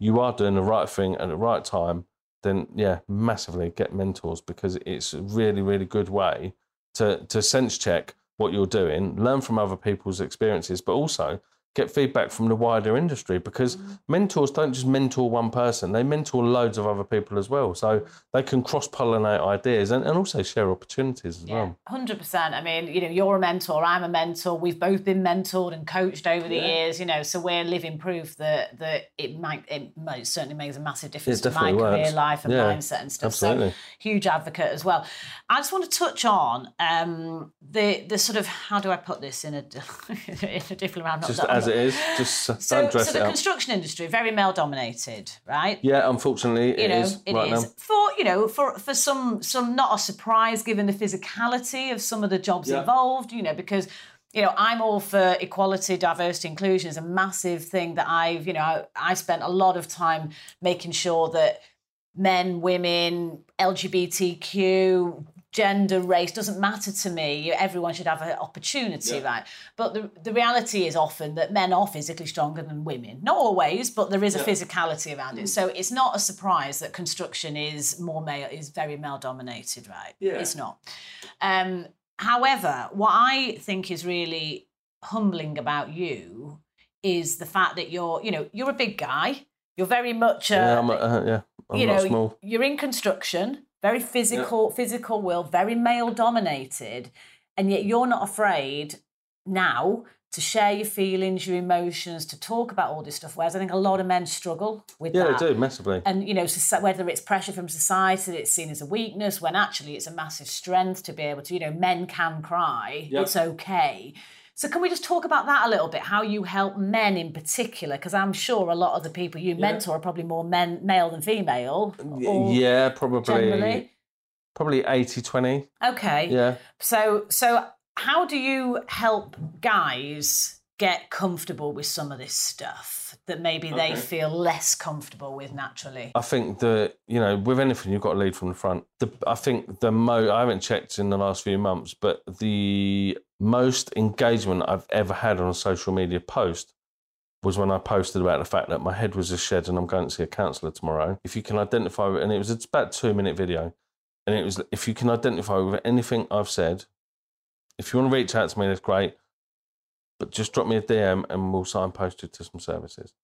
you are doing the right thing at the right time, then yeah, massively get mentors because it's a really, really good way to to sense check what you're doing, learn from other people's experiences, but also get feedback from the wider industry because Mm. mentors don't just mentor one person, they mentor loads of other people as well. So they can cross pollinate ideas and, and also share opportunities as well. Hundred percent. I mean, you know, you're a mentor. I'm a mentor. We've both been mentored and coached over the years. You know, so we're living proof that that it might it most certainly makes a massive difference to my definitely career life and Yeah, mindset and stuff. absolutely. So huge advocate as well. I just want to touch on um, the the sort of how do I put this in a in a different round? Just as it is, just So, don't dress so the up. construction industry very male dominated, right? Yeah, unfortunately, you it know, is it right is for you know for for some some not a surprise given the physicality of some of the jobs Yeah. involved. You know because. You know, I'm all for equality, diversity, inclusion. is a massive thing that I've, you know, I, I spent a lot of time making sure that men, women, LGBTQ, gender, race doesn't matter to me. Everyone should have an opportunity, right? But the, the reality is often that men are physically stronger than women. Not always, but there is a physicality around it. So it's not a surprise that construction is more male, is very male dominated, right? Yeah. It's not. Um, however, what I think is really humbling about you is the fact that you're, you know, you're a big guy. You're very much a, Yeah, I'm, uh, yeah, I'm you know, small. you're in construction, very physical, physical will, very male dominated, and yet you're not afraid now to share your feelings, your emotions, to talk about all this stuff. Whereas I think a lot of men struggle with Yeah, that. they do massively. And you know, whether it's pressure from society, that it's seen as a weakness, when actually it's a massive strength to be able to, you know, men can cry. Yep. It's okay. So can we just talk about that a little bit? How you help men in particular? Because I'm sure a lot of the people you mentor are probably more men, male than female. yeah, probably. generally. Probably 80 20. Okay. Yeah. So so how do you help guys get comfortable with some of this stuff that maybe they feel less comfortable with naturally? I think that you know, with anything, you've got to lead from the front. The, I think the mo I haven't checked in the last few months, but the most engagement I've ever had on a social media post was when I posted about the fact that my head was a shed and I'm going to see a counsellor tomorrow. If you can identify, and it was it's about a two minute video, and it was if you can identify with anything I've said, if you want to reach out to me, that's great. But just drop me a DM and we'll signpost you to some services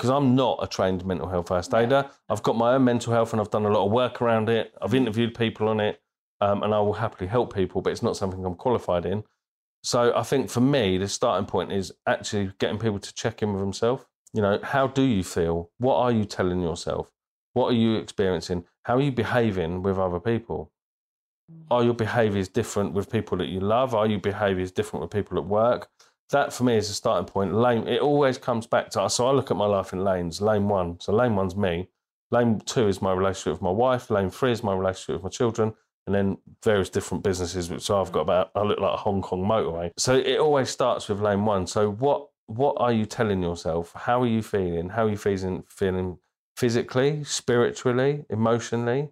because I'm not a trained mental health first aider. I've got my own mental health and I've done a lot of work around it. I've interviewed people on it um, and I will happily help people, but it's not something I'm qualified in. So I think for me, the starting point is actually getting people to check in with themselves. You know, how do you feel? What are you telling yourself? What are you experiencing? How are you behaving with other people? Are your behaviours different with people that you love? Are your behaviours different with people at work? That for me is a starting point. Lane, it always comes back to us. so I look at my life in lanes. Lane one, so lane one's me. Lane two is my relationship with my wife. Lane three is my relationship with my children, and then various different businesses. Which so I've mm. got about I look like a Hong Kong motorway. So it always starts with lane one. So what what are you telling yourself? How are you feeling? How are you feeling? Feeling physically, spiritually, emotionally?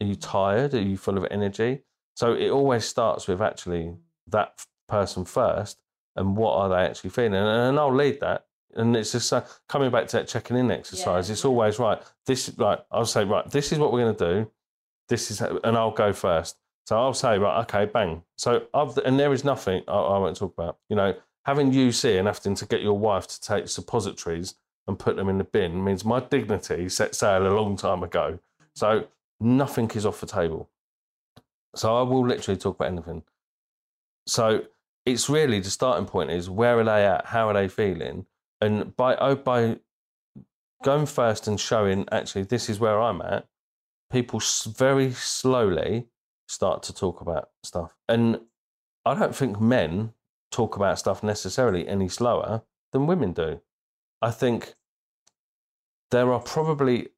Are you tired? Are you full of energy? So it always starts with actually that person first and what are they actually feeling? And, and I'll lead that. And it's just uh, coming back to that checking in exercise. Yeah, it's always right. This right. I'll say right. This is what we're going to do. This is and I'll go first. So I'll say right. Okay, bang. So I've and there is nothing I, I won't talk about. You know, having you see and having to get your wife to take suppositories and put them in the bin means my dignity set sail a long time ago. So nothing is off the table. So I will literally talk about anything. So it's really the starting point is where are they at? How are they feeling? And by oh, by going first and showing actually this is where I'm at, people very slowly start to talk about stuff. And I don't think men talk about stuff necessarily any slower than women do. I think there are probably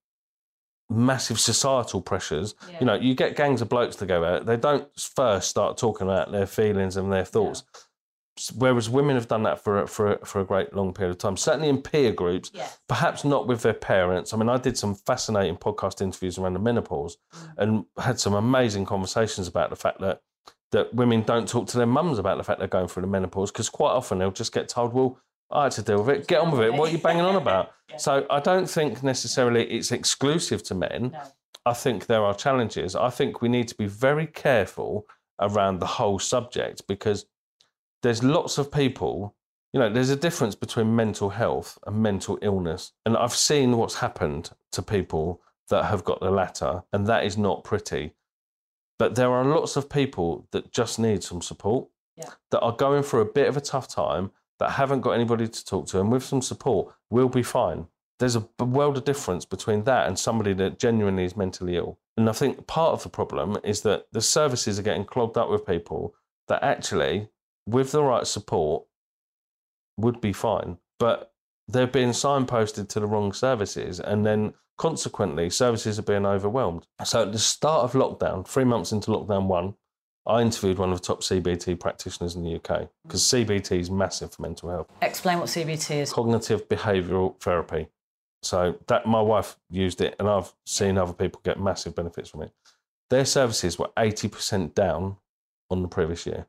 massive societal pressures. Yeah. You know, you get gangs of blokes together, they don't first start talking about their feelings and their thoughts. S- Whereas women have done that for a, for a, for a great long period of time, certainly in peer groups, Yeah. perhaps not with their parents. I mean, I did some fascinating podcast interviews around the menopause mm. and had some amazing conversations about the fact that that women don't talk to their mums about the fact they're going through the menopause because quite often they'll just get told, "Well, I had to deal with it. Get on with it. What are you banging on about?" So I don't think necessarily it's exclusive to men. No. I think there are challenges. I think we need to be very careful around the whole subject because there's lots of people. You know, there's a difference between mental health and mental illness. And I've seen what's happened to people that have got the latter, and that is not pretty. But there are lots of people that just need some support, Yeah. that are going through a bit of a tough time, that haven't got anybody to talk to, and with some support, will be fine. There's a world of difference between that and somebody that genuinely is mentally ill. And I think part of the problem is that the services are getting clogged up with people that actually, with the right support, would be fine. But they're being signposted to the wrong services, and then consequently, services are being overwhelmed. So at the start of lockdown, three months into lockdown one, I interviewed one of the top CBT practitioners in the UK because CBT is massive for mental health Explain what CBT is. cognitive behavioural therapy. So that my wife used it, and I've seen other people get massive benefits from it. Their services were eighty percent down on the previous year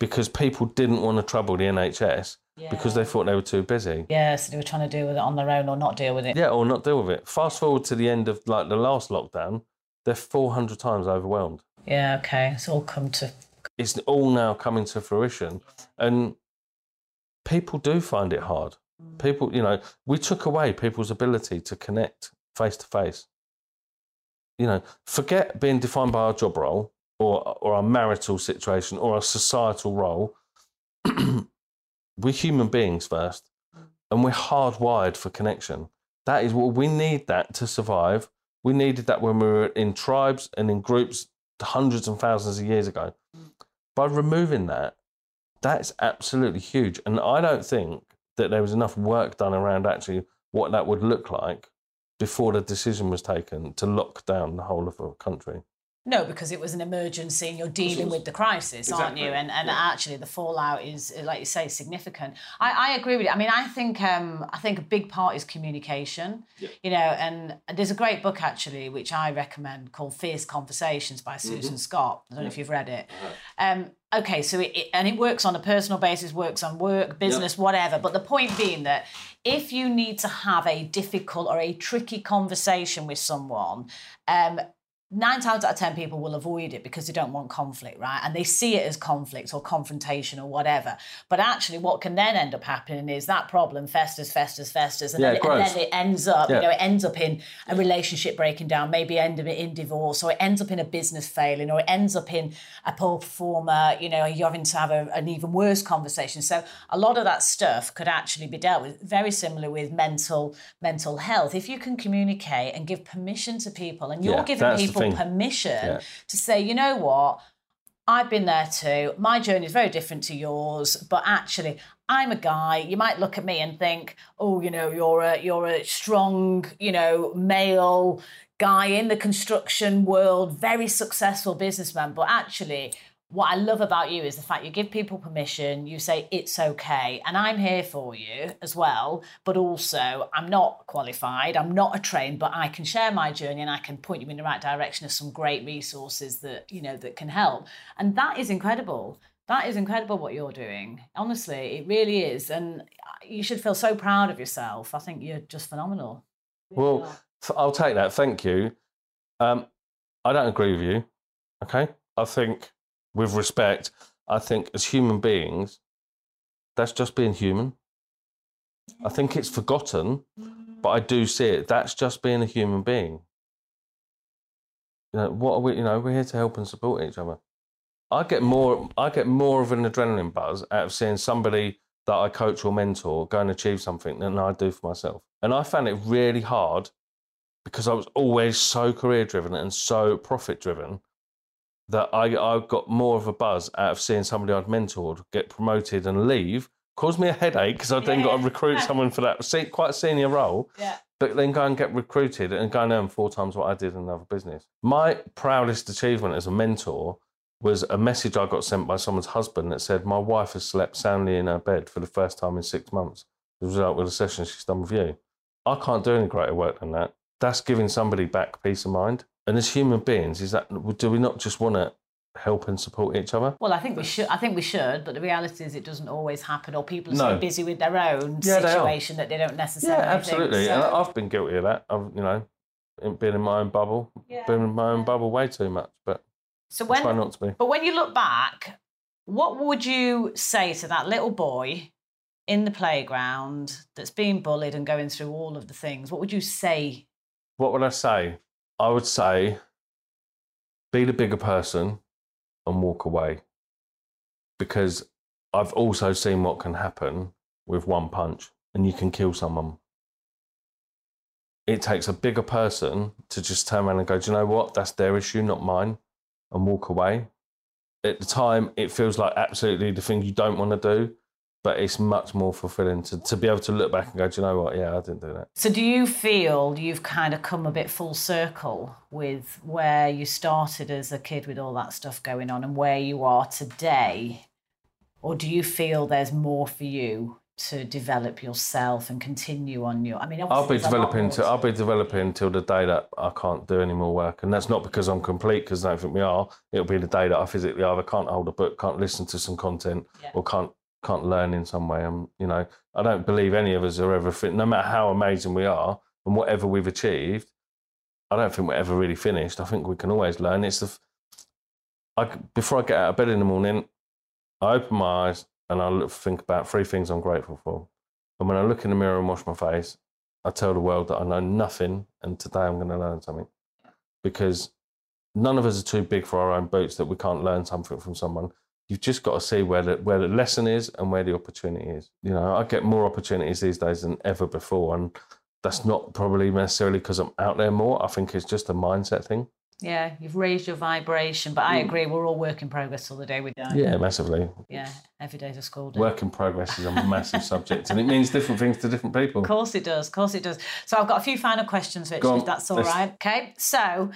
because people didn't want to trouble the NHS because they thought they were too busy. Yes, they were trying to deal with it on their own or not deal with it. Yeah, or not deal with it. Fast forward to the end of like the last lockdown, they're four hundred times overwhelmed. Yeah, okay. It's all come to. It's all now coming to fruition, and people do find it hard. People, you know, we took away people's ability to connect face to face. You know, forget being defined by our job role or or our marital situation or our societal role. we're human beings first, and we're hardwired for connection. That is what we need that to survive. We needed that when we were in tribes and in groups hundreds and thousands of years ago. By removing that, that's absolutely huge. And I don't think that there was enough work done around actually what that would look like before the decision was taken to lock down the whole of the country. No, because it was an emergency and you're dealing with the crisis, aren't you? And and yeah. actually the fallout is, like you say, significant. I, I agree with you. I mean, I think um, I think a big part is communication. Yeah. You know, and there's a great book actually which I recommend called Fierce Conversations by Susan Scott. I don't know if you've read it. Um, okay, so it, it and it works on a personal basis, works on work, business, whatever. But the point being that if you need to have a difficult or a tricky conversation with someone, um, nine times out of ten people will avoid it because they don't want conflict right? And they see it as conflict or confrontation or whatever. But actually what can then end up happening is that problem festers festers festers and, Yeah, then, it and then it ends up you know it ends up in a relationship breaking down maybe end up in divorce or it ends up in a business failing or it ends up in a poor performer you know you're having to have a, an even worse conversation. So a lot of that stuff could actually be dealt with very similar with mental mental health. If you can communicate and give permission to people and you're Yeah, giving the people thing. permission Yeah. to say you know what I've been there too. My journey is very different to yours, but actually, I'm a guy. You might look at me and think, "Oh, you know, you're a you're a strong, you know, male guy in the construction world, very successful businessman." But actually, what I love about you is the fact you give people permission. You say it's okay, and I'm here for you as well. But also, I'm not qualified. I'm not a trained, but I can share my journey and I can point you in the right direction of some great resources that you know that can help. And that is incredible. That is incredible what you're doing. Honestly, it really is, and you should feel so proud of yourself. I think you're just phenomenal. Well, I'll take that. Thank you. Um, I don't agree with you. Okay. I think, with respect, I think as human beings, that's just being human. I think it's forgotten, but I do see it. That's just being a human being. You know, what are we? You know, we're here to help and support each other. I get more. I get more of an adrenaline buzz out of seeing somebody that I coach or mentor go and achieve something than I do for myself. And I found it really hard because I was always so career driven and so profit driven that I, I got more of a buzz out of seeing somebody I'd mentored get promoted and leave. Caused me a headache because I then got to recruit someone for that se- quite a senior role, Yeah. but then go and get recruited and go and earn four times what I did in another business. My proudest achievement as a mentor was a message I got sent by someone's husband that said, My wife has slept soundly in her bed for the first time in six months as a result of the session she's done with you. I can't do any greater work than that. That's giving somebody back peace of mind. And as human beings, is that do we not just want to help and support each other? Well, I think we should. I think we should, but the reality is, it doesn't always happen, or people are No. so busy with their own Yeah, they situation that they don't necessarily. Yeah, absolutely. Think. And I've been guilty of that. I've, you know, been in my own bubble, Yeah, been in my own bubble way too much, but so I try not to be. but when you look back, What would you say to that little boy in the playground that's being bullied and going through all of the things? What would you say? What would I say? I would say be the bigger person and walk away. Because I've also seen what can happen with one punch and you can kill someone. It takes a bigger person to just turn around and go, Do you know what? That's their issue, not mine, and walk away. At the time, it feels like absolutely the thing you don't want to do, but it's much more fulfilling to, to be able to look back and go, Do you know what? Yeah, I didn't do that. So, do you feel you've kind of come a bit full circle with where you started as a kid with all that stuff going on and where you are today? Or do you feel there's more for you to develop yourself and continue on your? I mean, I'll be obviously there's a lot developing. To, I'll be developing until the day that I can't do any more work, and that's not because I'm complete. Because I don't think we are. It'll be the day that I physically either can't hold a book, can't listen to some content, Yeah. or can't can't learn in some way. I'm, you know, I don't believe any of us are ever fit. No matter how amazing we are and whatever we've achieved, I don't think we're ever really finished. I think we can always learn. It's the. I, before I get out of bed in the morning, I open my eyes and I look, think about three things I'm grateful for. And when I look in the mirror and wash my face, I tell the world that I know nothing and today I'm going to learn something. Because none of us are too big for our own boots that we can't learn something from someone. You've just got to see where the, where the lesson is and where the opportunity is. You know, I get more opportunities these days than ever before. And that's not probably necessarily because I'm out there more. I think it's just a mindset thing. Yeah, you've raised your vibration, but I agree. We're all work in progress all the day we die. Mm. Yeah, massively. yeah. Every day's a school day. Work in progress is a massive subject and it means different things to different people. Of course it does. Of course it does. So I've got a few final questions, Richard, if that's all Let's- right. Okay. So,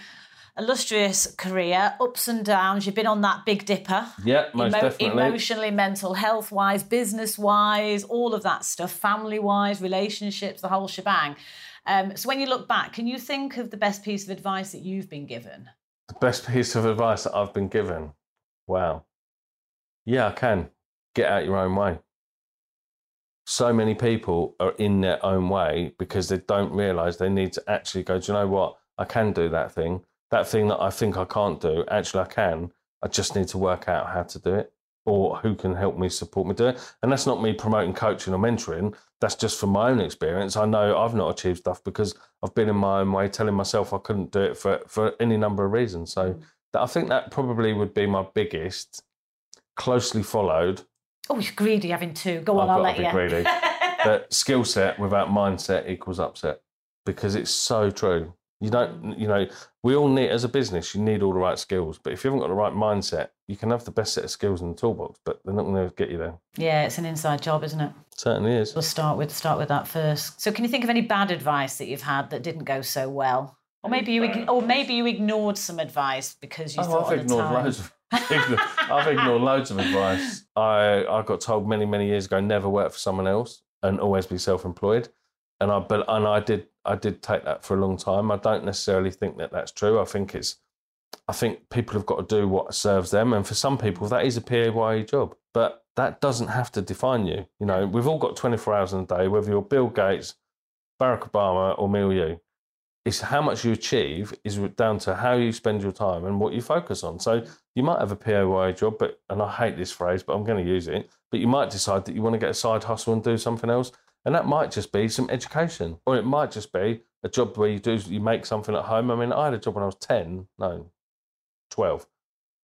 illustrious career, ups and downs. You've been on that big dipper. Yeah, most definitely. Emotionally, mental health wise, business wise, all of that stuff, family wise, relationships, the whole shebang. Um, so when you look back, can you think of the best piece of advice that you've been given? The best piece of advice that I've been given. Wow. Yeah, I can. Get out your own way. So many people are in their own way because they don't realize they need to actually go, do you know what? I can do that thing. That thing that I think I can't do, actually, I can. I just need to work out how to do it or who can help me support me do it. And that's not me promoting coaching or mentoring. That's just from my own experience. I know I've not achieved stuff because I've been in my own way, telling myself I couldn't do it for, for any number of reasons. So mm. that, I think that probably would be my biggest, closely followed. Oh, you're greedy having two. Go on, I've I'll let you. greedy. That skill set without mindset equals upset because it's so true. You don't, you know, we all need, as a business, you need all the right skills. But if you haven't got the right mindset, you can have the best set of skills in the toolbox, but they're not going to get you there. yeah, it's an inside job, isn't it? Certainly is. We'll start with start with that first. So, can you think of any bad advice that you've had that didn't go so well, or maybe you ig- or maybe you ignored some advice because you Oh, thought I've at the ignored time. loads of. I've ignored loads of advice. I I got told many many years ago never work for someone else and always be self-employed, and I but and I did I did take that for a long time. I don't necessarily think that that's true. I think it's I think people have got to do what serves them, and for some people that is a PAYE job, but that doesn't have to define you. You know, we've all got 24 hours in a day, whether you're Bill Gates, Barack Obama, or Mil Yu it's how much you achieve is down to how you spend your time and what you focus on. So you might have a PAYE job, but and I hate this phrase, but I'm going to use it. But you might decide that you want to get a side hustle and do something else, and that might just be some education, or it might just be a job where you do you make something at home. I mean, I had a job when I was ten, no, twelve,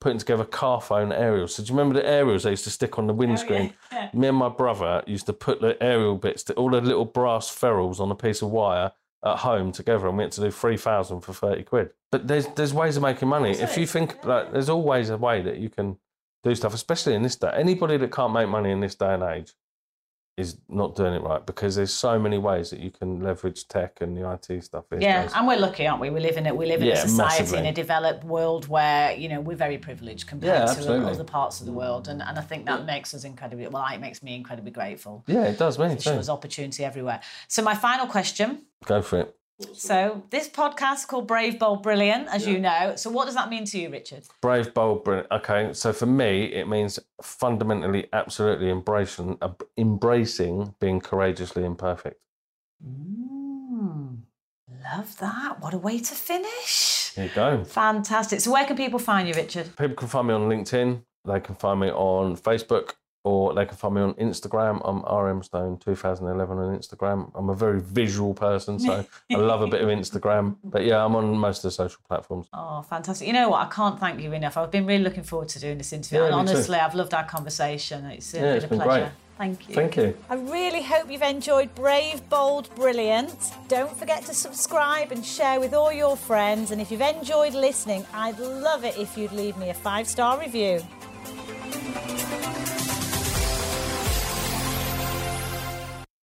putting together car phone aerials. So do you remember the aerials they used to stick on the oh, windscreen? yeah. Me and my brother used to put the aerial bits, to, all the little brass ferrules on a piece of wire at home together, and we had to do three thousand for thirty quid. But there's there's ways of making money. If you think like, there's always a way that you can do stuff, especially in this day. Anybody that can't make money in this day and age is not doing it right because there's so many ways that you can leverage tech and the IT stuff. Yeah, days. and we're lucky, aren't we? We live in it. We live in a Yeah, society in a developed world where you know we're very privileged compared Yeah, to other parts of the world, and, and I think that makes us incredibly well. It makes me incredibly grateful. yeah, it does. Me shows opportunity everywhere. So my final question. Go for it. So this podcast called Brave, Bold, Brilliant, as you know. So what does that mean to you, Richard? Brave, bold, brilliant. Okay, so for me, it means fundamentally, absolutely embracing, uh, embracing being courageously imperfect. Mm, love that. What a way to finish. There you go. Fantastic. So where can people find you, Richard? People can find me on LinkedIn, they can find me on Facebook or they can find me on Instagram. I'm rmstone 2011 on Instagram. I'm a very visual person, so I love a bit of Instagram. But yeah, I'm on most of the social platforms. Oh, fantastic. You know what? I can't thank you enough. I've been really looking forward to doing this interview. Yeah, and me too. honestly, I've loved our conversation. It's, uh, Yeah, been it's a been pleasure. great. Thank you. Thank you. I really hope you've enjoyed Brave, Bold, Brilliant. Don't forget to subscribe and share with all your friends. And if you've enjoyed listening, I'd love it if you'd leave me a five star review.